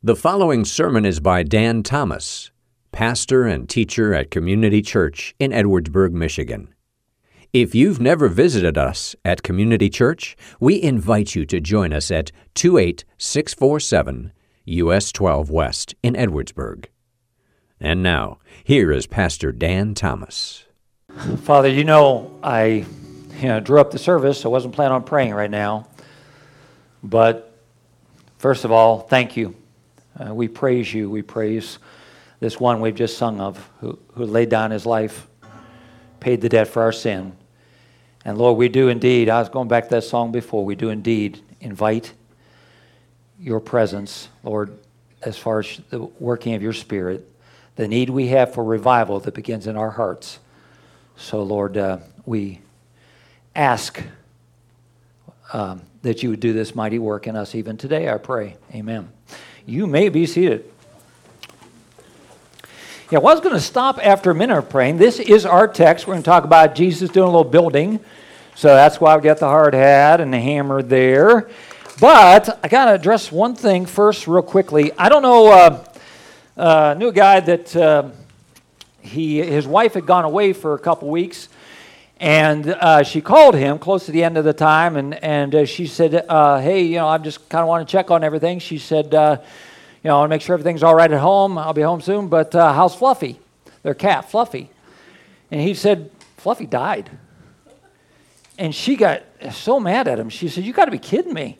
The following sermon is by Dan Thomas, pastor and teacher at Community Church in Edwardsburg, Michigan. If you've never visited us at Community Church, we invite you to join us at 28647 US 12 West in Edwardsburg. And now, here is Pastor Dan Thomas. Father, you know I you know, drew up the service, I wasn't planning on praying right now. But first of all, thank you uh, we praise you. We praise this one we've just sung of who, who laid down his life, paid the debt for our sin. And Lord, we do indeed, I was going back to that song before, we do indeed invite your presence, Lord, as far as the working of your Spirit, the need we have for revival that begins in our hearts. So, Lord, uh, we ask um, that you would do this mighty work in us even today, I pray. Amen. You may be seated. Yeah, well, I was going to stop after a minute of praying. This is our text. We're going to talk about Jesus doing a little building. So that's why I've got the hard hat and the hammer there. But I got to address one thing first, real quickly. I don't know, uh, uh, knew a guy that uh, he, his wife had gone away for a couple weeks. And uh, she called him close to the end of the time, and, and uh, she said, uh, Hey, you know, I just kind of want to check on everything. She said, uh, You know, I want to make sure everything's all right at home. I'll be home soon, but uh, how's Fluffy? Their cat, Fluffy. And he said, Fluffy died. And she got so mad at him. She said, You got to be kidding me.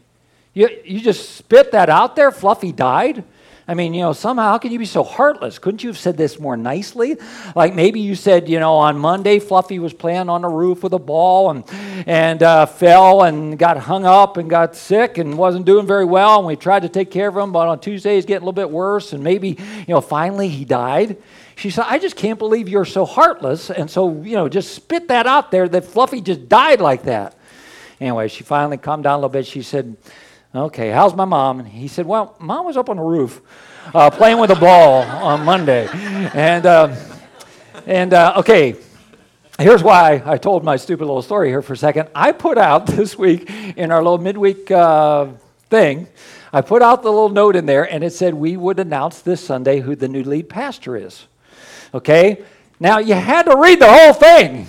You, you just spit that out there? Fluffy died? I mean, you know, somehow, how can you be so heartless? Couldn't you have said this more nicely? Like maybe you said, you know, on Monday, Fluffy was playing on the roof with a ball and, and uh, fell and got hung up and got sick and wasn't doing very well. And we tried to take care of him, but on Tuesday, he's getting a little bit worse. And maybe, you know, finally he died. She said, I just can't believe you're so heartless. And so, you know, just spit that out there that Fluffy just died like that. Anyway, she finally calmed down a little bit. She said, Okay, how's my mom? And he said, Well, mom was up on the roof uh, playing with a ball on Monday. And, uh, and uh, okay, here's why I told my stupid little story here for a second. I put out this week in our little midweek uh, thing, I put out the little note in there, and it said we would announce this Sunday who the new lead pastor is. Okay? Now, you had to read the whole thing.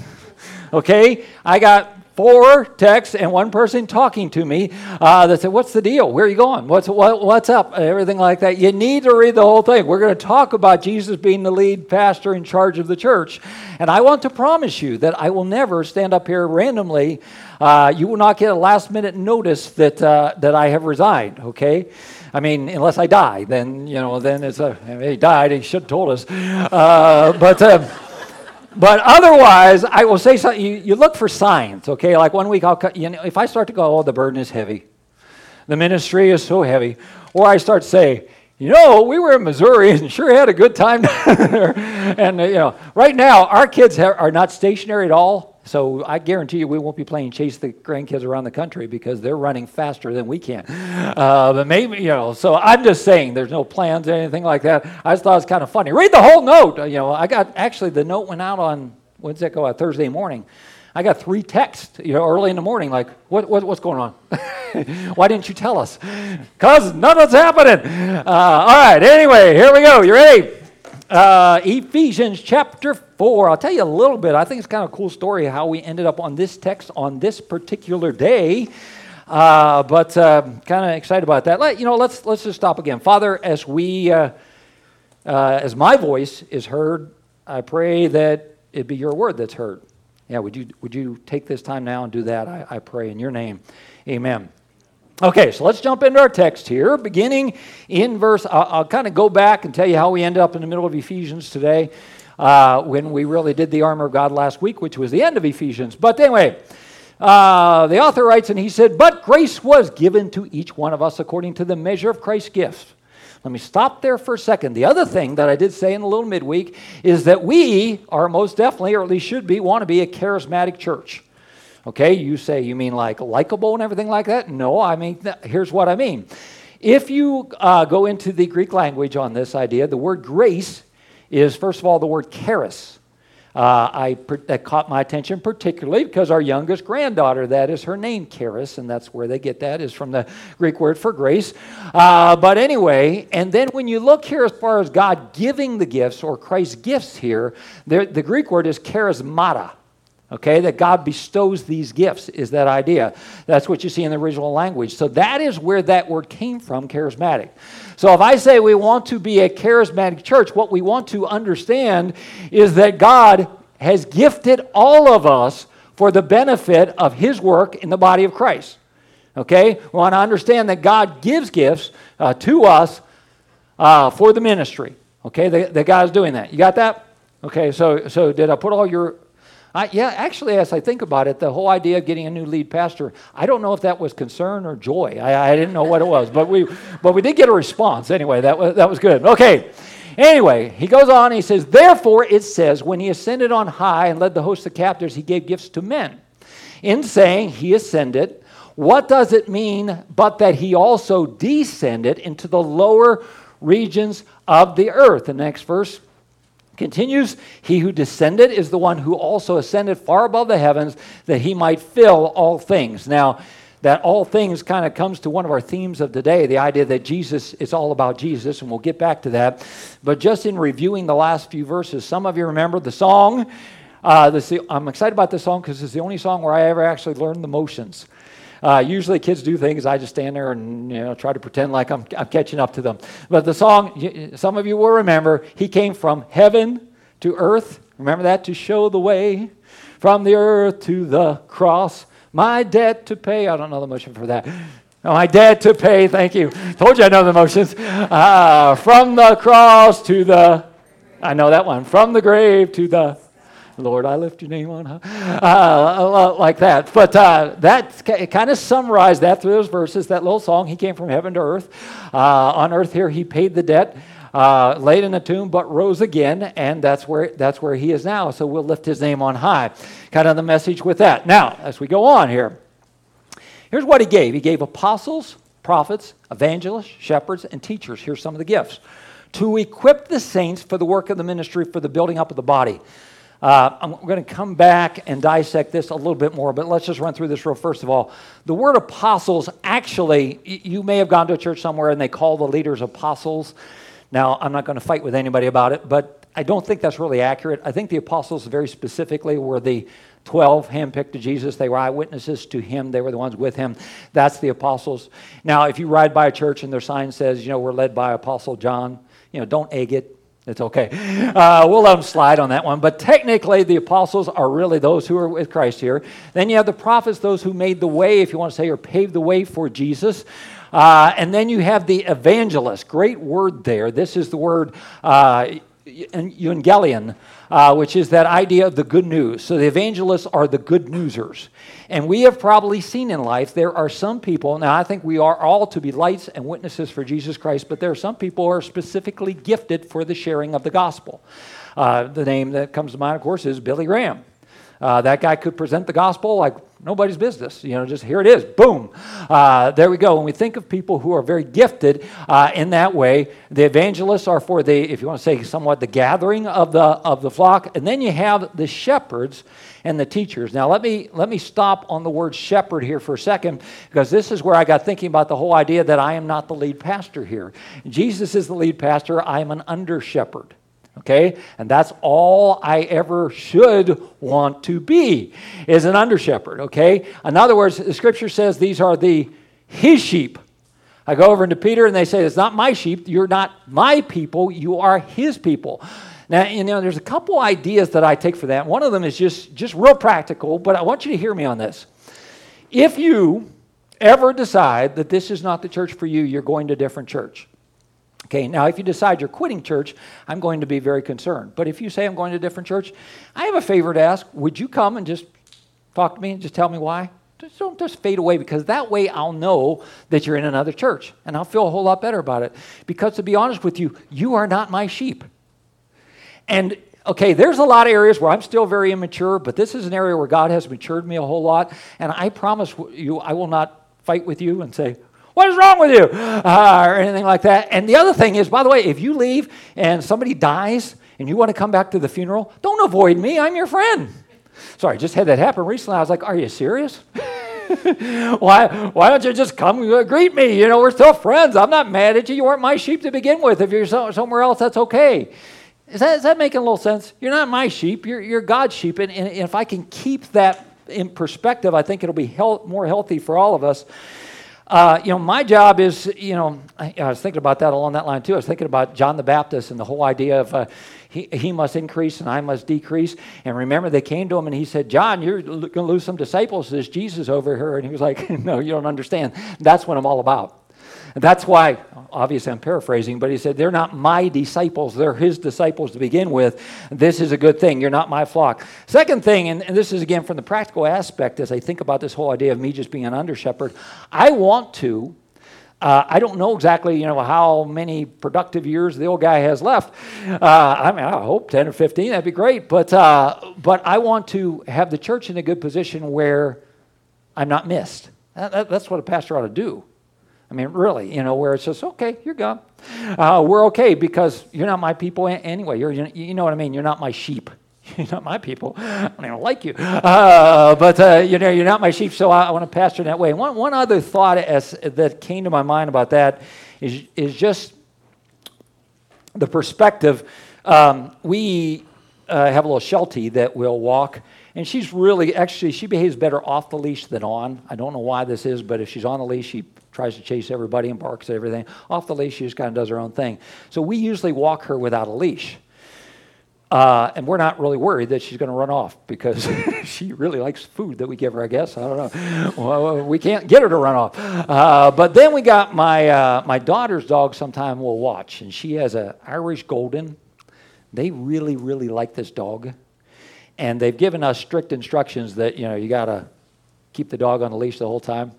Okay? I got four texts and one person talking to me uh, that said, What's the deal? Where are you going? What's, what, what's up? Everything like that. You need to read the whole thing. We're going to talk about Jesus being the lead pastor in charge of the church. And I want to promise you that I will never stand up here randomly. Uh, you will not get a last minute notice that, uh, that I have resigned, okay? I mean, unless I die, then, you know, then it's a, he died, he should have told us. Uh, but. But otherwise, I will say something. You, you look for signs, okay? Like one week, I'll you know, if I start to go, oh, the burden is heavy, the ministry is so heavy, or I start to say, you know, we were in Missouri and sure had a good time there. and, you know, right now, our kids are not stationary at all. So I guarantee you we won't be playing chase the grandkids around the country because they're running faster than we can. Uh, but maybe, you know, so I'm just saying there's no plans or anything like that. I just thought it was kind of funny. Read the whole note. You know, I got, actually, the note went out on, when's that go out? Thursday morning. I got three texts, you know, early in the morning, like, what, what what's going on? Why didn't you tell us? Because nothing's happening. Uh, all right, anyway, here we go. You ready? Uh, Ephesians chapter 4. I'll tell you a little bit. I think it's kind of a cool story how we ended up on this text on this particular day. Uh, but uh, kind of excited about that. Let, you know, let's, let's just stop again. Father, as we, uh, uh, as my voice is heard, I pray that it be your word that's heard. Yeah, would you, would you take this time now and do that? I, I pray in your name. Amen. Okay, so let's jump into our text here, beginning in verse. I'll, I'll kind of go back and tell you how we ended up in the middle of Ephesians today uh, when we really did the armor of God last week, which was the end of Ephesians. But anyway, uh, the author writes, and he said, But grace was given to each one of us according to the measure of Christ's gifts. Let me stop there for a second. The other thing that I did say in a little midweek is that we are most definitely, or at least should be, want to be a charismatic church. Okay, you say you mean like likable and everything like that? No, I mean, here's what I mean. If you uh, go into the Greek language on this idea, the word grace is, first of all, the word charis. Uh, I, that caught my attention particularly because our youngest granddaughter, that is her name, Charis, and that's where they get that, is from the Greek word for grace. Uh, but anyway, and then when you look here as far as God giving the gifts or Christ's gifts here, the Greek word is charismata okay that god bestows these gifts is that idea. That's what you see in the original language. So that is where that word came from charismatic. So if i say we want to be a charismatic church what we want to understand is that god has gifted all of us for the benefit of his work in the body of christ. Okay? We want to understand that god gives gifts uh, to us uh, for the ministry. Okay? That, that god's doing that. You got that? Okay so so did i put all your I, yeah, actually, as I think about it, the whole idea of getting a new lead pastor, I don't know if that was concern or joy. I, I didn't know what it was, but we, but we did get a response anyway. That was, that was good. Okay. Anyway, he goes on. He says, Therefore, it says, when he ascended on high and led the host of captives, he gave gifts to men. In saying he ascended, what does it mean but that he also descended into the lower regions of the earth? The next verse Continues, he who descended is the one who also ascended far above the heavens that he might fill all things. Now, that all things kind of comes to one of our themes of today the idea that Jesus is all about Jesus, and we'll get back to that. But just in reviewing the last few verses, some of you remember the song. Uh, this, I'm excited about this song because it's the only song where I ever actually learned the motions. Uh, usually kids do things. I just stand there and you know try to pretend like I'm, I'm catching up to them. But the song, some of you will remember, he came from heaven to earth. Remember that to show the way from the earth to the cross. My debt to pay. I don't know the motion for that. Oh, my debt to pay. Thank you. Told you I know the motions. Uh, from the cross to the. I know that one. From the grave to the Lord, I lift your name on high, uh, like that. But uh, that kind of summarized that through those verses, that little song. He came from heaven to earth. Uh, on earth here, he paid the debt. Uh, laid in the tomb, but rose again, and that's where that's where he is now. So we'll lift his name on high. Kind of the message with that. Now, as we go on here, here's what he gave. He gave apostles, prophets, evangelists, shepherds, and teachers. Here's some of the gifts to equip the saints for the work of the ministry for the building up of the body. Uh, I'm going to come back and dissect this a little bit more, but let's just run through this real first of all. The word apostles, actually, you may have gone to a church somewhere and they call the leaders apostles. Now, I'm not going to fight with anybody about it, but I don't think that's really accurate. I think the apostles, very specifically, were the 12 handpicked to Jesus. They were eyewitnesses to him. They were the ones with him. That's the apostles. Now, if you ride by a church and their sign says, you know, we're led by Apostle John, you know, don't egg it. It's okay. Uh, we'll let them slide on that one. But technically, the apostles are really those who are with Christ here. Then you have the prophets, those who made the way, if you want to say, or paved the way for Jesus. Uh, and then you have the evangelist. Great word there. This is the word uh, evangelion, uh, which is that idea of the good news. So the evangelists are the good newsers. And we have probably seen in life there are some people, now I think we are all to be lights and witnesses for Jesus Christ, but there are some people who are specifically gifted for the sharing of the gospel. Uh, the name that comes to mind, of course, is Billy Graham. Uh, that guy could present the gospel like nobody's business. You know, just here it is, boom. Uh, there we go. When we think of people who are very gifted uh, in that way, the evangelists are for the, if you want to say somewhat, the gathering of the of the flock, and then you have the shepherds and the teachers. Now let me let me stop on the word shepherd here for a second because this is where I got thinking about the whole idea that I am not the lead pastor here. Jesus is the lead pastor. I am an under shepherd. Okay? And that's all I ever should want to be is an under shepherd. Okay? In other words, the scripture says these are the his sheep. I go over into Peter and they say, It's not my sheep. You're not my people. You are his people. Now, you know, there's a couple ideas that I take for that. One of them is just, just real practical, but I want you to hear me on this. If you ever decide that this is not the church for you, you're going to a different church. Okay, now if you decide you're quitting church, I'm going to be very concerned. But if you say I'm going to a different church, I have a favor to ask. Would you come and just talk to me and just tell me why? Just don't just fade away because that way I'll know that you're in another church and I'll feel a whole lot better about it. Because to be honest with you, you are not my sheep. And okay, there's a lot of areas where I'm still very immature, but this is an area where God has matured me a whole lot. And I promise you, I will not fight with you and say, what is wrong with you? Uh, or anything like that. And the other thing is, by the way, if you leave and somebody dies and you want to come back to the funeral, don't avoid me. I'm your friend. Sorry, just had that happen recently. I was like, Are you serious? why, why don't you just come greet me? You know, we're still friends. I'm not mad at you. You weren't my sheep to begin with. If you're so, somewhere else, that's okay. Is that, is that making a little sense? You're not my sheep, you're, you're God's sheep. And, and if I can keep that in perspective, I think it'll be more healthy for all of us. Uh, you know, my job is, you know, I, I, was thinking about that along that line too. I was thinking about John the Baptist and the whole idea of uh, he, he must increase and I must decrease. And remember, they came to him and he said, John, you're going to lose some disciples. There's Jesus over here. And he was like, No, you don't understand. That's what I'm all about. That's why, obviously, I'm paraphrasing, but he said, They're not my disciples. They're his disciples to begin with. This is a good thing. You're not my flock. Second thing, and, and this is again from the practical aspect as I think about this whole idea of me just being an under shepherd, I want to. Uh, I don't know exactly, you know, how many productive years the old guy has left. Uh, I mean, I hope 10 or 15, that'd be great. But, uh, but I want to have the church in a good position where I'm not missed. That, that, that's what a pastor ought to do. I mean, really, you know, where it's just, okay, you're gone. Uh, we're okay because you're not my people anyway. You're, you know what I mean? You're not my sheep. You're not my people. I don't even like you. Uh, but, uh, you know, you're not my sheep, so I, I want to pastor in that way. One, one other thought as, that came to my mind about that is, is just the perspective. Um, we uh, have a little Sheltie that will walk and she's really, actually, she behaves better off the leash than on. I don't know why this is, but if she's on the leash, she tries to chase everybody and barks at everything. Off the leash, she just kind of does her own thing. So we usually walk her without a leash. Uh, and we're not really worried that she's going to run off because she really likes food that we give her, I guess. I don't know. Well, we can't get her to run off. Uh, but then we got my, uh, my daughter's dog, sometime we'll watch. And she has an Irish Golden. They really, really like this dog. And they've given us strict instructions that, you know, you got to keep the dog on the leash the whole time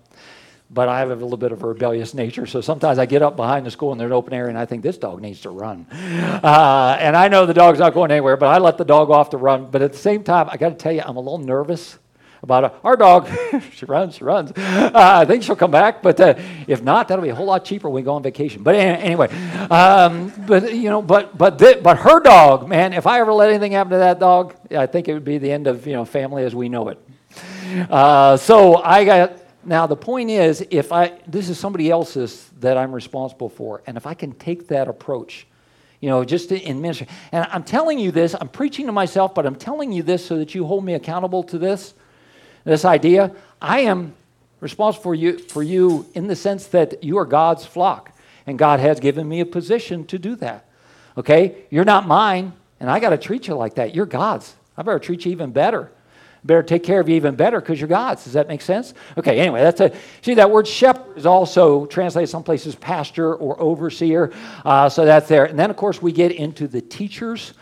but I have a little bit of a rebellious nature. So sometimes I get up behind the school and there's an open area and I think this dog needs to run. Uh, and I know the dog's not going anywhere, but I let the dog off to run. But at the same time, I got to tell you, I'm a little nervous about a, our dog. she runs, she runs. Uh, I think she'll come back, but uh, if not, that'll be a whole lot cheaper when we go on vacation. But anyway, um, but you know, but but th- but her dog, man. If I ever let anything happen to that dog, I think it would be the end of you know family as we know it. Uh, so I got now, the point is, if I, this is somebody else's that I'm responsible for, and if I can take that approach, you know, just in ministry, and I'm telling you this, I'm preaching to myself, but I'm telling you this so that you hold me accountable to this, this idea. I am responsible for you, for you in the sense that you are God's flock, and God has given me a position to do that. Okay? You're not mine, and I got to treat you like that. You're God's. I better treat you even better better take care of you even better because you're God's. Does that make sense? Okay, anyway, that's a, see, that word shepherd is also translated some places pastor or overseer. Uh, so that's there. And then, of course, we get into the teachers,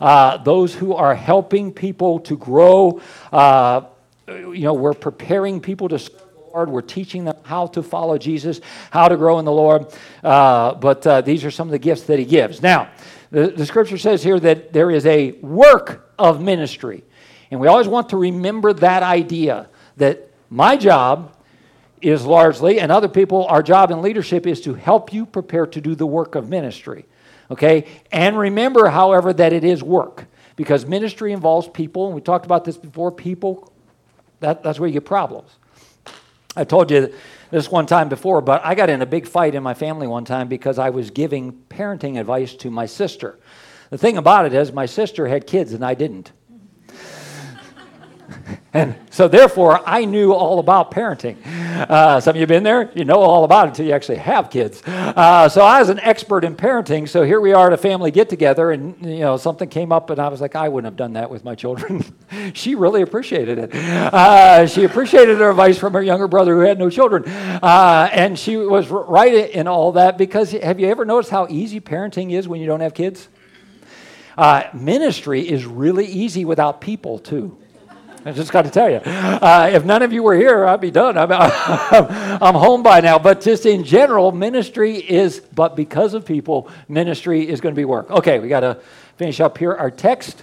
uh, those who are helping people to grow. Uh, you know, we're preparing people to serve the Lord. We're teaching them how to follow Jesus, how to grow in the Lord. Uh, but uh, these are some of the gifts that He gives. Now, the, the scripture says here that there is a work of ministry. And we always want to remember that idea that my job is largely, and other people, our job in leadership is to help you prepare to do the work of ministry. Okay? And remember, however, that it is work because ministry involves people, and we talked about this before people, that, that's where you get problems. I told you this one time before, but I got in a big fight in my family one time because I was giving parenting advice to my sister. The thing about it is, my sister had kids and I didn't. And so, therefore, I knew all about parenting. Uh, some of you have been there, you know all about it until you actually have kids. Uh, so, I was an expert in parenting. So, here we are at a family get together, and you know, something came up, and I was like, I wouldn't have done that with my children. she really appreciated it. Uh, she appreciated her advice from her younger brother who had no children. Uh, and she was right in all that because have you ever noticed how easy parenting is when you don't have kids? Uh, ministry is really easy without people, too. I just got to tell you, uh, if none of you were here, I'd be done. I'm, I'm home by now. But just in general, ministry is, but because of people, ministry is going to be work. Okay, we got to finish up here our text.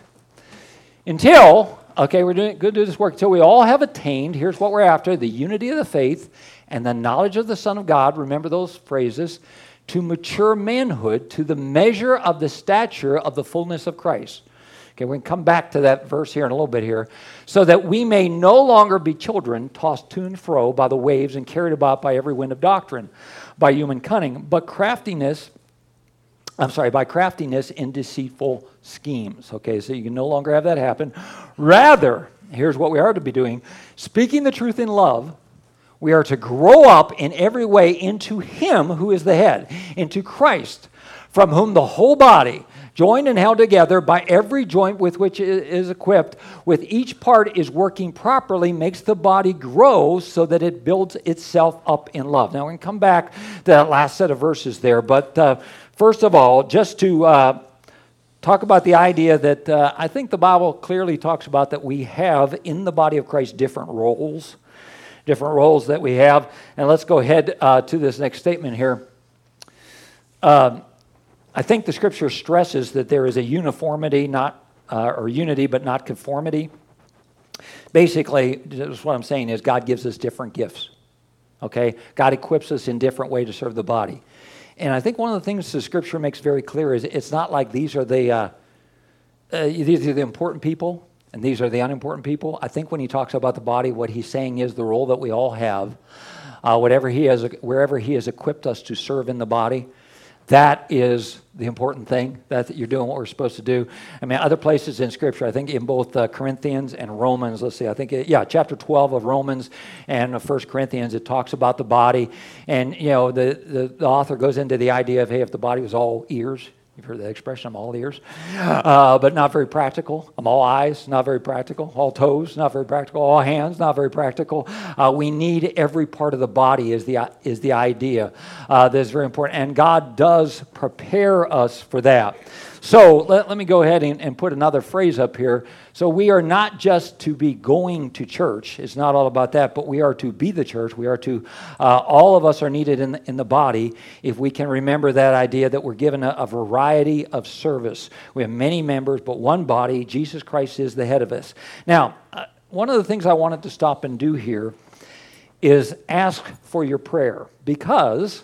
Until, okay, we're doing good to do this work until we all have attained, here's what we're after the unity of the faith and the knowledge of the Son of God. Remember those phrases to mature manhood, to the measure of the stature of the fullness of Christ. Okay, we can come back to that verse here in a little bit here. So that we may no longer be children tossed to and fro by the waves and carried about by every wind of doctrine, by human cunning, but craftiness, I'm sorry, by craftiness in deceitful schemes. Okay, so you can no longer have that happen. Rather, here's what we are to be doing speaking the truth in love. We are to grow up in every way into Him who is the head, into Christ, from whom the whole body joined and held together by every joint with which it is equipped, with each part is working properly, makes the body grow so that it builds itself up in love. Now, we can come back to that last set of verses there, but uh, first of all, just to uh, talk about the idea that uh, I think the Bible clearly talks about that we have in the body of Christ different roles. Different roles that we have. And let's go ahead uh, to this next statement here. Um, I think the scripture stresses that there is a uniformity, not uh, or unity, but not conformity. Basically, that's what I'm saying is God gives us different gifts. Okay, God equips us in different way to serve the body, and I think one of the things the scripture makes very clear is it's not like these are the uh, uh, these are the important people and these are the unimportant people. I think when he talks about the body, what he's saying is the role that we all have, uh, whatever he has, wherever he has equipped us to serve in the body that is the important thing that you're doing what we're supposed to do. I mean, other places in Scripture, I think in both uh, Corinthians and Romans, let's see, I think, it, yeah, chapter 12 of Romans and First Corinthians, it talks about the body. And, you know, the, the, the author goes into the idea of, hey, if the body was all ears, You've heard that expression, I'm all ears, uh, but not very practical. I'm all eyes, not very practical. All toes, not very practical. All hands, not very practical. Uh, we need every part of the body, is the, is the idea uh, that is very important. And God does prepare us for that. So let, let me go ahead and, and put another phrase up here. So we are not just to be going to church. It's not all about that, but we are to be the church. We are to, uh, all of us are needed in the, in the body if we can remember that idea that we're given a, a variety of service. We have many members, but one body. Jesus Christ is the head of us. Now, uh, one of the things I wanted to stop and do here is ask for your prayer because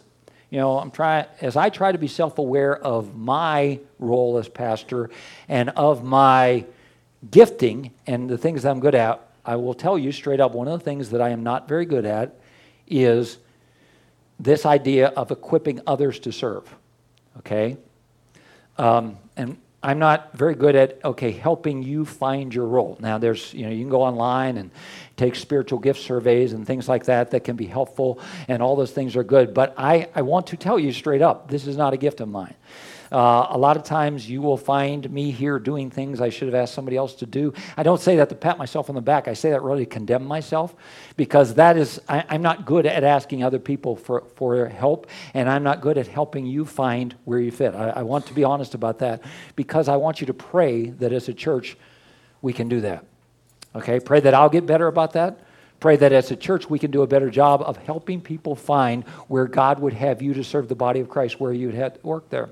you know, I'm trying as I try to be self-aware of my role as pastor and of my gifting and the things I'm good at. I will tell you straight up one of the things that I am not very good at is this idea of equipping others to serve. Okay? Um, and I'm not very good at okay helping you find your role. Now there's you know you can go online and take spiritual gift surveys and things like that that can be helpful and all those things are good. But I, I want to tell you straight up this is not a gift of mine. Uh, a lot of times you will find me here doing things I should have asked somebody else to do. I don't say that to pat myself on the back. I say that really to condemn myself because that is, I, I'm not good at asking other people for, for help, and I'm not good at helping you find where you fit. I, I want to be honest about that because I want you to pray that as a church we can do that. Okay, pray that I'll get better about that. Pray that as a church we can do a better job of helping people find where God would have you to serve the body of Christ, where you'd have work there.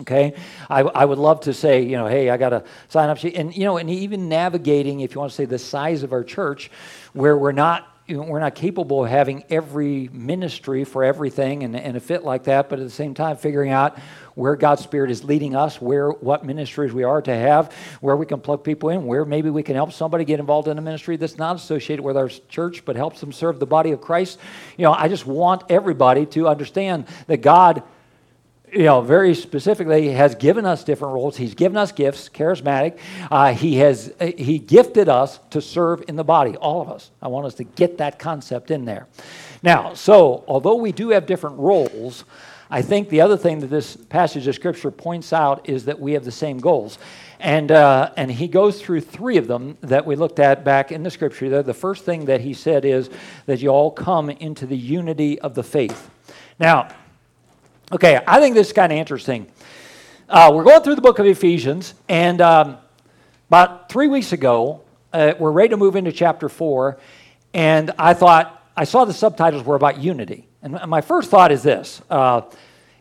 Okay, I, I would love to say, you know, hey, I got a sign up sheet, and you know, and even navigating, if you want to say, the size of our church, where we're not you know, we're not capable of having every ministry for everything and, and a fit like that, but at the same time, figuring out where God's Spirit is leading us, where what ministries we are to have, where we can plug people in, where maybe we can help somebody get involved in a ministry that's not associated with our church, but helps them serve the body of Christ. You know, I just want everybody to understand that God you know, very specifically has given us different roles. He's given us gifts, charismatic. Uh, he has uh, he gifted us to serve in the body, all of us. I want us to get that concept in there. Now, so although we do have different roles, I think the other thing that this passage of scripture points out is that we have the same goals. And, uh, and he goes through three of them that we looked at back in the scripture. There. The first thing that he said is that you all come into the unity of the faith. Now, Okay, I think this is kind of interesting. Uh, we're going through the book of Ephesians, and um, about three weeks ago, uh, we're ready to move into chapter four, and I thought, I saw the subtitles were about unity. And my first thought is this uh,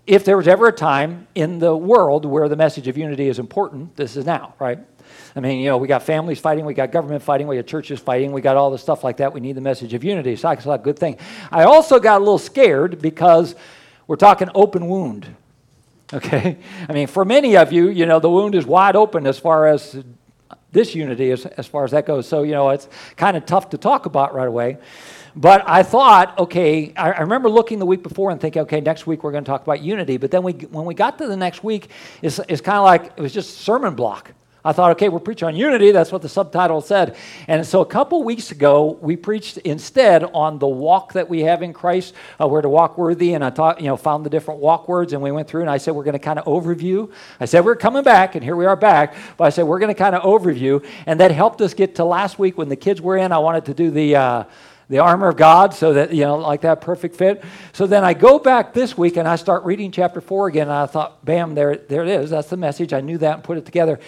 if there was ever a time in the world where the message of unity is important, this is now, right? I mean, you know, we got families fighting, we got government fighting, we got churches fighting, we got all the stuff like that. We need the message of unity. So I thought, good thing. I also got a little scared because We're talking open wound. Okay? I mean, for many of you, you know, the wound is wide open as far as this unity, as, as far as that goes. So, you know, it's kind of tough to talk about right away. But I thought, okay, I, I, remember looking the week before and thinking, okay, next week we're going to talk about unity. But then we, when we got to the next week, it's, it's kind of like it was just sermon block. I thought, okay, we're preaching on unity. That's what the subtitle said. And so a couple weeks ago, we preached instead on the walk that we have in Christ. Uh, to walk worthy, and I taught, you know, found the different walk words, and we went through, and I said we're going to kind of overview. I said we're coming back, and here we are back. But I said we're going to kind of overview, and that helped us get to last week when the kids were in. I wanted to do the. Uh, the armor of God, so that, you know, like that perfect fit. So then I go back this week and I start reading chapter four again, and I thought, bam, there, there it is. That's the message. I knew that and put it together.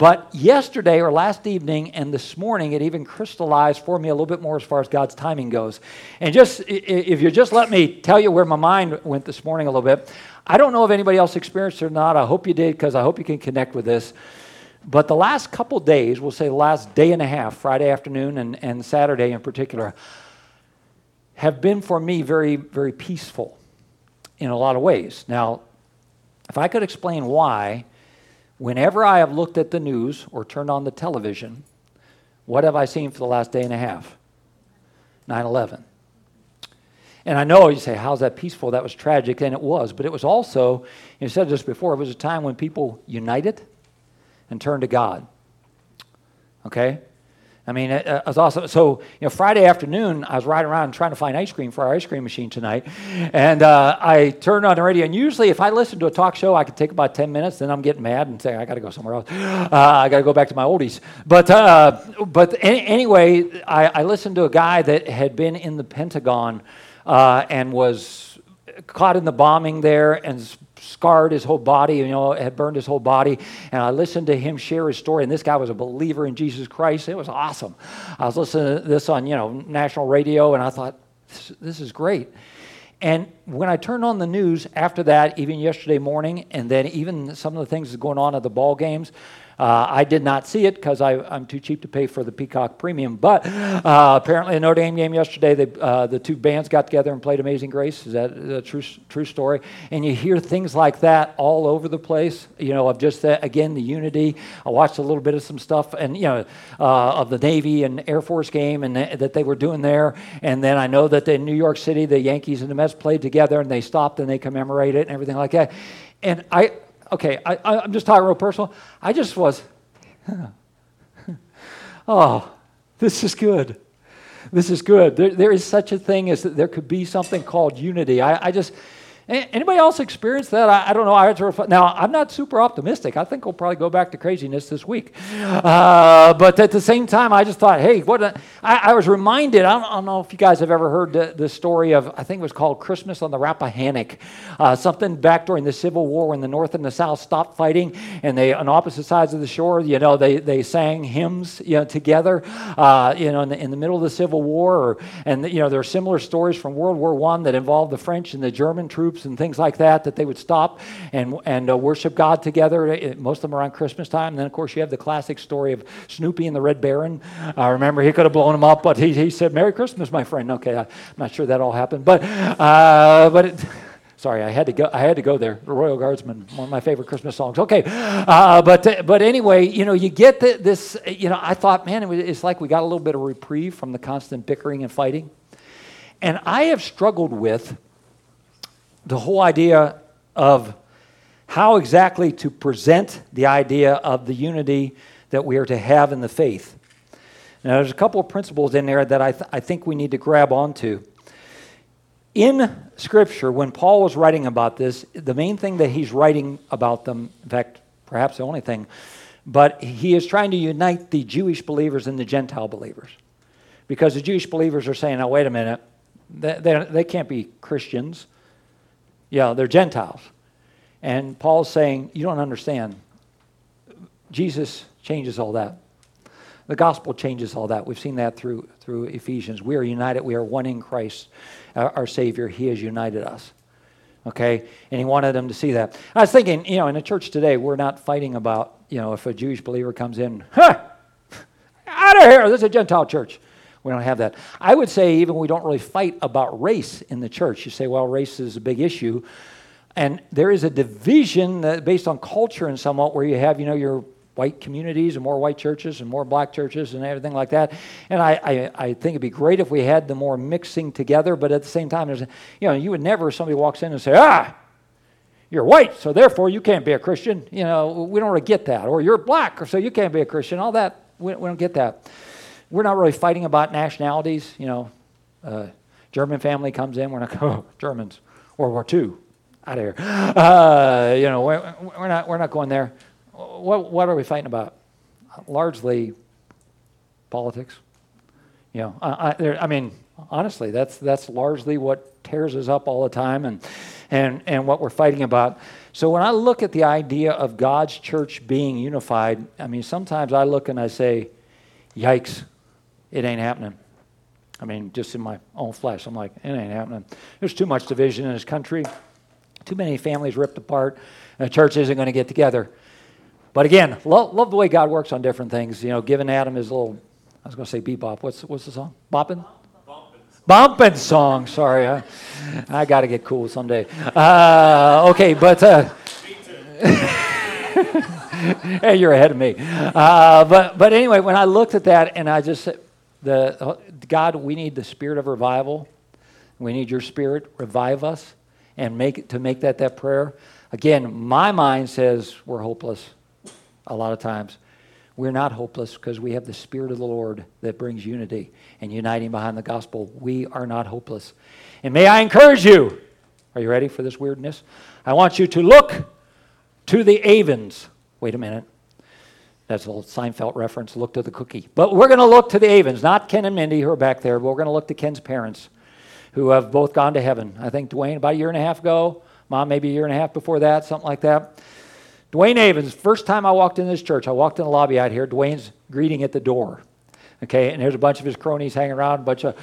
But yesterday or last evening and this morning, it even crystallized for me a little bit more as far as God's timing goes. And just, if you just let me tell you where my mind went this morning a little bit, I don't know if anybody else experienced it or not. I hope you did because I hope you can connect with this. But the last couple days, we'll say the last day and a half, Friday afternoon and, and Saturday in particular, have been for me very, very peaceful in a lot of ways. Now, if I could explain why, Whenever I have looked at the news or turned on the television, what have I seen for the last day and a half? 9 11. And I know you say, how's that peaceful? That was tragic, and it was. But it was also, you said this before, it was a time when people united and turned to God. Okay? I mean, it, it, was awesome. So, you know, Friday afternoon, I was riding around trying to find ice cream for our ice cream machine tonight. And uh, I turned on the radio. And usually, if I listen to a talk show, I could take about 10 minutes. Then I'm getting mad and saying, I got to go somewhere else. Uh, I got to go back to my oldies. But, uh, but any, anyway, I, I, listened to a guy that had been in the Pentagon uh, and was caught in the bombing there and scarred his whole body, you know, had burned his whole body. And I listened to him share his story. And this guy was a believer in Jesus Christ. It was awesome. I was listening to this on, you know, national radio, and I thought, this, is great. And when I turned on the news after that, even yesterday morning, and then even some of the things that's going on at the ball games, uh, I did not see it because I'm too cheap to pay for the Peacock Premium. But uh, apparently, a Notre Dame game yesterday, they, uh, the two bands got together and played Amazing Grace. Is that a true, true story? And you hear things like that all over the place, you know, of just, that, again, the unity. I watched a little bit of some stuff, and, you know, uh, of the Navy and Air Force game and th- that they were doing there. And then I know that in New York City, the Yankees and the Mets played together, and they stopped and they commemorated it and everything like that. And I, okay, I, I'm just talking real personal. I just was, oh, this is good. This is good. There, there is such a thing as that there could be something called unity. I, I just, Anybody else experience that? I, I don't know. I now, I'm not super optimistic. I think we'll probably go back to craziness this week. Uh, but at the same time, I just thought, hey, what? I was reminded. I don't, I don't, know if you guys have ever heard the, the, story of, I think it was called Christmas on the Rappahannock. Uh, something back during the Civil War when the North and the South stopped fighting and they, on opposite sides of the shore, you know, they, they sang hymns, you know, together, uh, you know, in the, in the middle of the Civil War. Or, and, you know, there are similar stories from World War I that involved the French and the German troops groups and things like that that they would stop and, and uh, worship God together. Most of them around Christmas time. And then, of course, you have the classic story of Snoopy and the Red Baron. I uh, remember he could have blown him up, but he, he said, Merry Christmas, my friend. Okay, I'm not sure that all happened. But, uh, but it, Sorry, I had to go. I had to go there. The Royal Guardsmen, one of my favorite Christmas songs. Okay, uh, but but anyway, you know, you get the, this. You know, I thought, man, it's like we got a little bit of reprieve from the constant bickering and fighting, and I have struggled with the whole idea of how exactly to present the idea of the unity that we are to have in the faith. Now, there's a couple of principles in there that I, th- I think we need to grab onto. In Scripture, when Paul was writing about this, the main thing that he's writing about them, in fact, perhaps the only thing, but he is trying to unite the Jewish believers and the Gentile believers. Because the Jewish believers are saying, now, wait a minute, they, they, they can't be Christians. Yeah, they're Gentiles. And Paul's saying, You don't understand. Jesus changes all that. The gospel changes all that. We've seen that through, through Ephesians. We are united. We are one in Christ, our, Savior. He has united us. Okay? And he wanted them to see that. I was thinking, you know, in the church today, we're not fighting about, you know, if a Jewish believer comes in, huh, out of here, this is a Gentile church. We don't have that. I would say even we don't really fight about race in the church. You say, well, race is a big issue. And there is a division based on culture and somewhat where you have, you know, your white communities and more white churches and more black churches and everything like that. And I, I, I, think it'd be great if we had the more mixing together, but at the same time, there's, you know, you would never, somebody walks in and say, ah, you're white, so therefore you can't be a Christian. You know, we don't really get that. Or you're black, so you can't be a Christian. All that, we, we don't get that. We're not really fighting about nationalities. You know, uh, German family comes in, we're not, oh, Germans, World War II, out of here. Uh, you know, we're, we're, not, we're not going there. What, what are we fighting about? Largely politics. You know, I, I, I mean, honestly, that's, that's largely what tears us up all the time and, and, and what we're fighting about. So when I look at the idea of God's church being unified, I mean, sometimes I look and I say, yikes, it ain't happening. I mean, just in my own flesh, I'm like, it ain't happening. There's too much division in this country, too many families ripped apart, and the church isn't going to get together. But again, love, love the way God works on different things. You know, giving Adam his little, I was going to say bebop. What's, what's the song? Bopping? Bumping song. Sorry, I, I got to get cool someday. Uh, okay, but uh, hey, you're ahead of me. Uh, but but anyway, when I looked at that, and I just said, the God, we need the spirit of revival. We need your spirit revive us and make to make that that prayer. Again, my mind says we're hopeless a lot of times. We're not hopeless because we have the Spirit of the Lord that brings unity and uniting behind the gospel. We are not hopeless. And may I encourage you, are you ready for this weirdness? I want you to look to the Avens. Wait a minute. That's a little Seinfeld reference. Look to the cookie. But we're going to look to the Avens, not Ken and Mindy who are back there, but we're going to look to Ken's parents who have both gone to heaven. I think Dwayne about a year and a half ago, mom maybe a year and a half before that, something like that. Dwayne Avens, first time I walked in this church, I walked in the lobby out here. Dwayne's greeting at the door. Okay, and there's a bunch of his cronies hanging around, a bunch of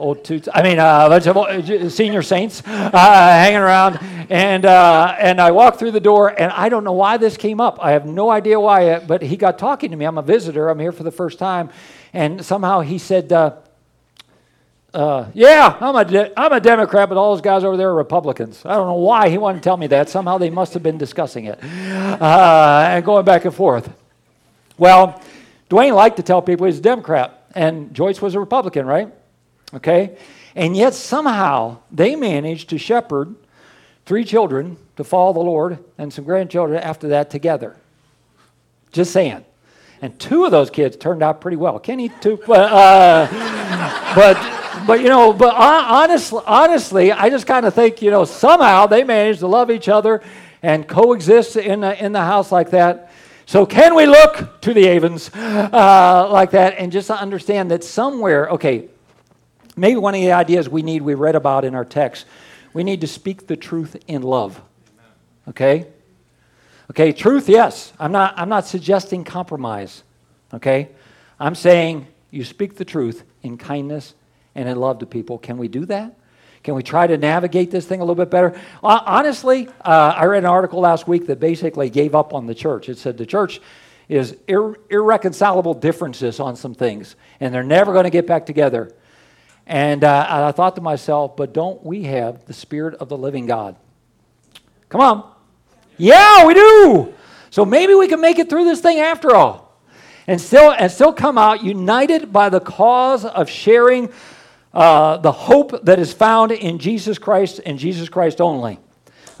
old toots. I mean, uh, a bunch of uh, senior saints uh, hanging around, and uh, and I walked through the door, and I don't know why this came up. I have no idea why, but he got talking to me. I'm a visitor. I'm here for the first time, and somehow he said, uh, uh, yeah, I'm a, de- I'm a Democrat, but all those guys over there are Republicans. I don't know why he wanted to tell me that. Somehow they must have been discussing it uh, and going back and forth. Well, Dwayne liked to tell people he's a Democrat, and Joyce was a Republican, right? Okay? And yet somehow they managed to shepherd three children to follow the Lord and some grandchildren after that together. Just saying. And two of those kids turned out pretty well. Kenny, too, uh, but but you know, but honestly, honestly, I just kind of think you know somehow they managed to love each other and coexist in the, in the house like that. So can we look to the Avens uh, like that and just understand that somewhere, okay, maybe one of the ideas we need we read about in our text, we need to speak the truth in love. Okay. Okay, truth, yes. I'm not. I'm not suggesting compromise. Okay, I'm saying you speak the truth in kindness and in love to people. Can we do that? Can we try to navigate this thing a little bit better? Honestly, uh, I read an article last week that basically gave up on the church. It said the church is ir- irreconcilable differences on some things, and they're never going to get back together. And uh, I thought to myself, but don't we have the Spirit of the living God? Come on. Yeah, we do. So maybe we can make it through this thing after all. And still, and still come out united by the cause of sharing uh, the hope that is found in Jesus Christ and Jesus Christ only.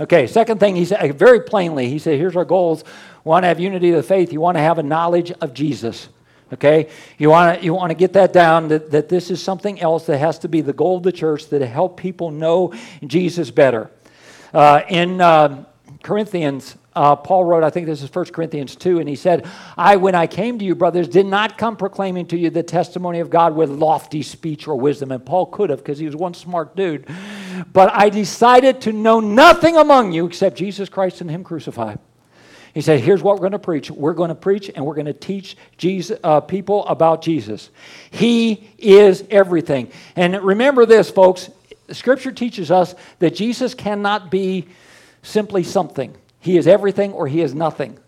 Okay, second thing, he said very plainly, he said, here's our goals. You want to have unity of the faith, you want to have a knowledge of Jesus. Okay? You want to you want to get that down that, that this is something else that has to be the goal of the church that help people know Jesus better. Uh, in uh, Corinthians, uh, Paul wrote, I think this is 1 Corinthians 2, and he said, I, when I came to you, brothers, did not come proclaiming to you the testimony of God with lofty speech or wisdom. And Paul could have because he was one smart dude. But I decided to know nothing among you except Jesus Christ and Him crucified. He said, Here's what we're going to preach. We're going to preach and we're going to teach Jesus, uh, people about Jesus. He is everything. And remember this, folks Scripture teaches us that Jesus cannot be simply something. He is everything or he is nothing.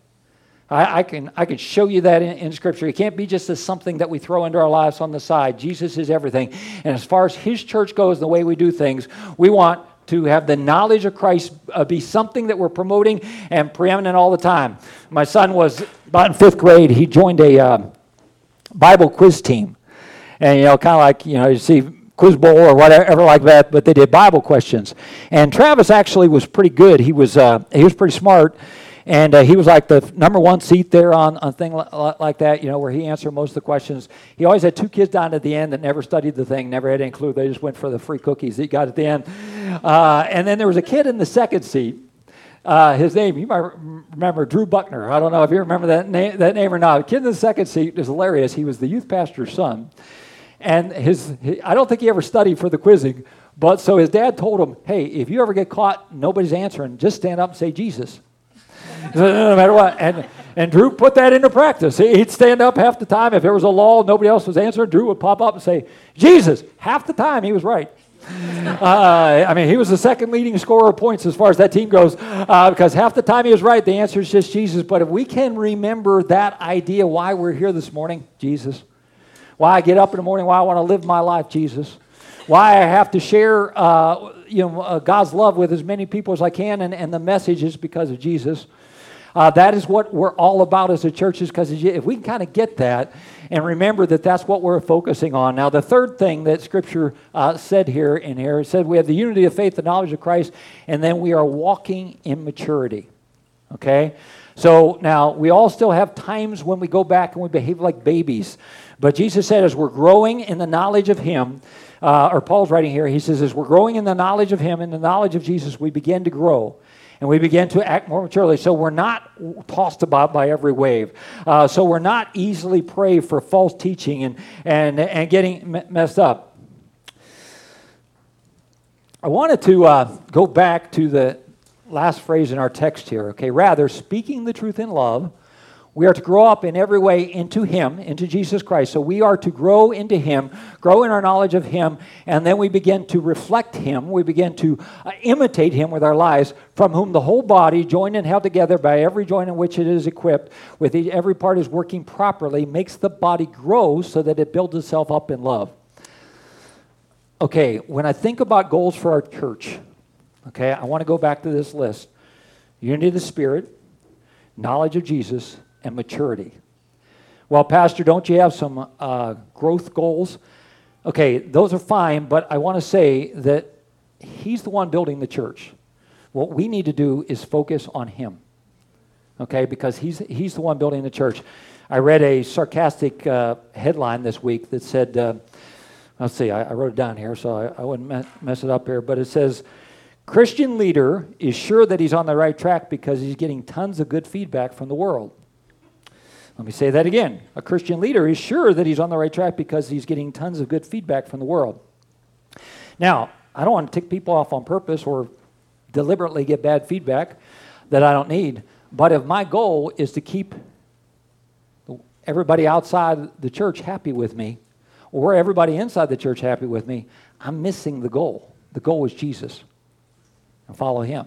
I, I, can, I can show you that in, in Scripture. It can't be just as something that we throw into our lives on the side. Jesus is everything. And as far as His church goes, the way we do things, we want to have the knowledge of Christ uh, be something that we're promoting and preeminent all the time. My son was about in fifth grade. He joined a uh, Bible quiz team, and you know, kind of like you know, you see quiz bowl or whatever like that. But they did Bible questions, and Travis actually was pretty good. He was uh, he was pretty smart, and uh, he was like the number one seat there on a thing like that, you know, where he answered most of the questions. He always had two kids down at the end that never studied the thing, never had any clue. They just went for the free cookies he got at the end. Uh, and then there was a kid in the second seat. Uh, his name, you might remember Drew Buckner. I don't know if you remember that name, that name or not. The kid in the second seat is hilarious. He was the youth pastor's son. And his, I don't think he ever studied for the quizzing, but so his dad told him, hey, if you ever get caught, nobody's answering, just stand up and say Jesus no matter what. And, and Drew put that into practice. He'd stand up half the time. If there was a lull, nobody else was answering, Drew would pop up and say, Jesus. Half the time, he was right. Uh, I mean, he was the second leading scorer of points as far as that team goes uh, because half the time he was right. The answer is just Jesus. But if we can remember that idea, why we're here this morning, Jesus. Why I get up in the morning, why I want to live my life, Jesus. Why I have to share uh, you know, uh, God's love with as many people as I can, and, and the message is because of Jesus. Uh, that is what we're all about as a church, is because if we can kind of get that and remember that that's what we're focusing on. Now, the third thing that Scripture uh, said here in here, it said we have the unity of faith, the knowledge of Christ, and then we are walking in maturity. Okay? So now we all still have times when we go back and we behave like babies. But Jesus said, as we're growing in the knowledge of Him, uh, or Paul's writing here, he says, as we're growing in the knowledge of Him and the knowledge of Jesus, we begin to grow and we begin to act more maturely. So we're not tossed about by every wave. Uh, so we're not easily prey for false teaching and, and, and getting messed up. I wanted to uh, go back to the last phrase in our text here, okay? Rather, speaking the truth in love we are to grow up in every way into Him, into Jesus Christ. So we are to grow into Him, grow in our knowledge of Him, and then we begin to reflect Him. We begin to uh, imitate Him with our lives, from whom the whole body, joined and held together by every joint in which it is equipped, with each, every part is working properly, makes the body grow so that it builds itself up in love. Okay, when I think about goals for our church, okay, I want to go back to this list unity of the Spirit, knowledge of Jesus and maturity. Well, Pastor, don't you have some uh, growth goals? Okay, those are fine, but I want to say that He's the one building the church. What we need to do is focus on Him, okay, because He's, he's the one building the church. I read a sarcastic uh, headline this week that said, uh, let's see, I, I, wrote it down here so I, I wouldn't mess it up here, but it says, Christian leader is sure that he's on the right track because he's getting tons of good feedback from the world. Let me say that again. A Christian leader is sure that he's on the right track because he's getting tons of good feedback from the world. Now, I don't want to tick people off on purpose or deliberately get bad feedback that I don't need. But if my goal is to keep everybody outside the church happy with me, or everybody inside the church happy with me, I'm missing the goal. The goal is Jesus and follow him.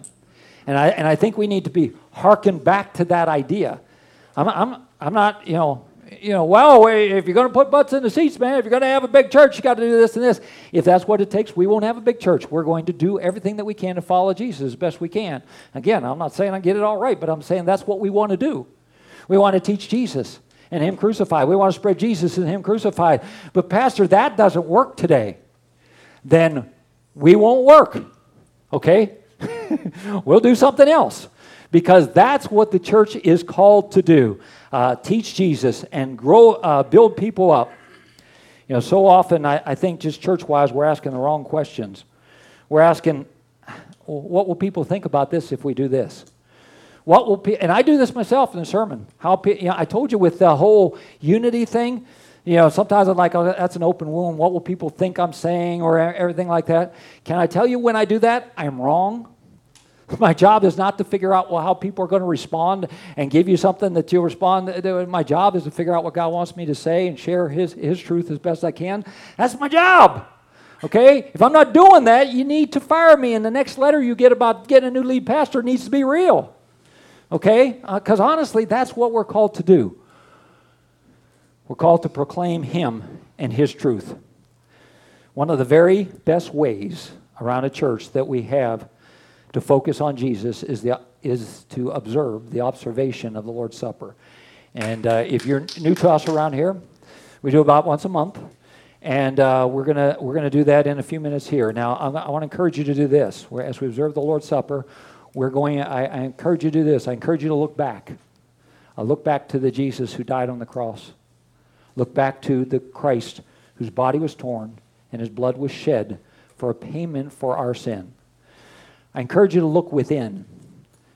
And I, and I think we need to be hearkened back to that idea. I'm, I'm, I'm not, you know, you know, well, if you're going to put butts in the seats, man, if you're going to have a big church, you got to do this and this. If that's what it takes, we won't have a big church. We're going to do everything that we can to follow Jesus as best we can. Again, I'm not saying I get it all right, but I'm saying that's what we want to do. We want to teach Jesus and Him crucified. We want to spread Jesus and Him crucified. But, Pastor, that doesn't work today. Then we won't work, okay? we'll do something else because that's what the church is called to do uh, teach Jesus and grow, uh, build people up. You know, so often I, I think just church wise, we're asking the wrong questions. We're asking, what will people think about this if we do this? What will pe- and I do this myself in the sermon. How pe- you know, I told you with the whole unity thing. You know, sometimes I'm like, oh, that's an open wound. What will people think I'm saying, or everything like that? Can I tell you when I do that, I'm wrong? My job is not to figure out well, how people are going to respond and give you something that you'll respond. My job is to figure out what God wants me to say and share His, his truth as best I can. That's my job. Okay? If I'm not doing that, you need to fire me. And the next letter you get about getting a new lead pastor needs to be real. Okay? Because uh, honestly, that's what we're called to do. We're called to proclaim Him and His truth. One of the very best ways around a church that we have to focus on Jesus is, the, is to observe the observation of the Lord's Supper. And uh, if you're new to us around here, we do about once a month. And uh, we're going we're gonna do that in a few minutes here. Now, I'm, i want to encourage you to do this. As we observe the Lord's Supper, we're going, I, I encourage you to do this. I encourage you to look back. I look back to the Jesus who died on the cross. Look back to the Christ whose body was torn and his blood was shed for a payment for our sin. I encourage you to look within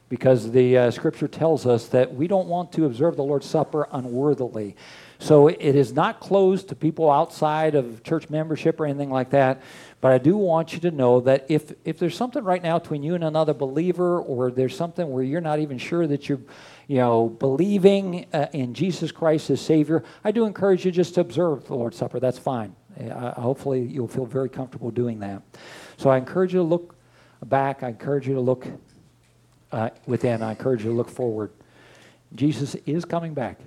because the uh, scripture tells us that we don't want to observe the Lord's Supper unworthily. So it is not closed to people outside of church membership or anything like that. But I do want you to know that if, if there's something right now between you and another believer, or there's something where you're not even sure that you're, you know, believing uh, in Jesus Christ as Savior, I do encourage you just to observe the Lord's Supper. That's fine. Hopefully, you'll feel very comfortable doing that. So I encourage you to look back. I encourage you to look uh, within. I encourage you to look forward. Jesus is coming back.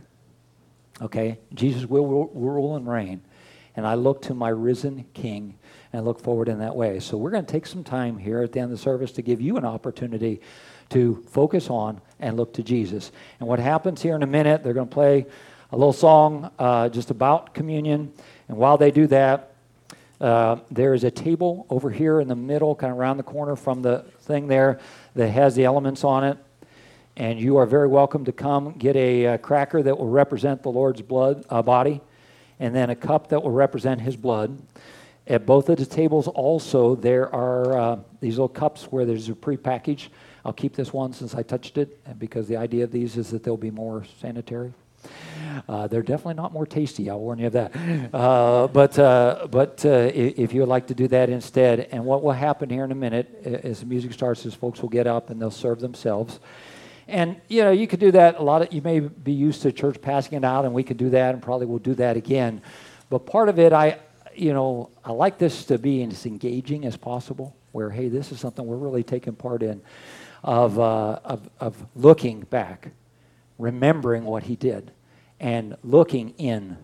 Okay? Jesus will rule and reign. And I look to my risen King and look forward in that way. So we're going to take some time here at the end of the service to give you an opportunity to focus on and look to Jesus. And what happens here in a minute, they're going to play a little song uh, just about communion. And while they do that, uh, there is a table over here in the middle, kind of around the corner from the thing there, that has the elements on it. And you are very welcome to come get a uh, cracker that will represent the Lord's blood uh, body, and then a cup that will represent His blood. At both of the tables, also there are uh, these little cups where there's a pre-package. I'll keep this one since I touched it, because the idea of these is that they'll be more sanitary. Uh, they're definitely not more tasty. I'll warn you of that. Uh, but uh, but uh, if you would like to do that instead, and what will happen here in a minute as the music starts, is folks will get up and they'll serve themselves. And you know, you could do that. A lot of you may be used to church passing it out, and we could do that, and probably we'll do that again. But part of it, I, you know, I like this to be as engaging as possible. Where hey, this is something we're really taking part in, of uh, of, of looking back, remembering what He did, and looking in,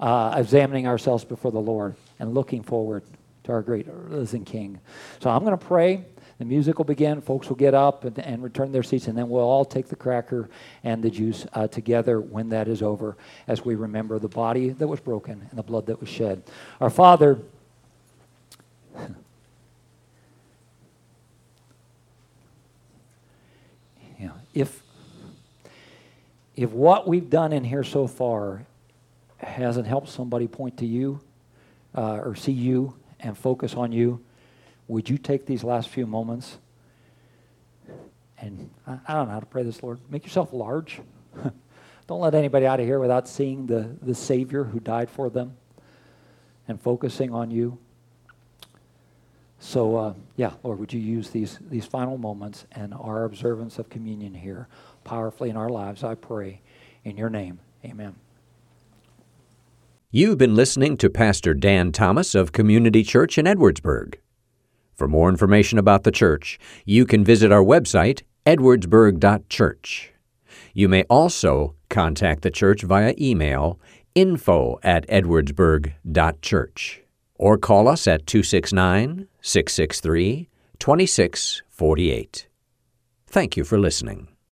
uh, examining ourselves before the Lord, and looking forward to our great risen King. So I'm going to pray. The music will begin, folks will get up and, and return their seats, and then we'll all take the cracker and the juice uh, together when that is over as we remember the body that was broken and the blood that was shed. Our Father, if, if what we've done in here so far hasn't helped somebody point to you uh, or see you and focus on you, would you take these last few moments and I, I don't know how to pray this, Lord. Make yourself large. don't let anybody out of here without seeing the, the Savior who died for them and focusing on you. So, uh, yeah, Lord, would you use these, these final moments and our observance of communion here powerfully in our lives, I pray. In your name, amen. You've been listening to Pastor Dan Thomas of Community Church in Edwardsburg. For more information about the church, you can visit our website, edwardsburg.church. You may also contact the church via email info at edwardsburg.church or call us at 269 663 2648. Thank you for listening.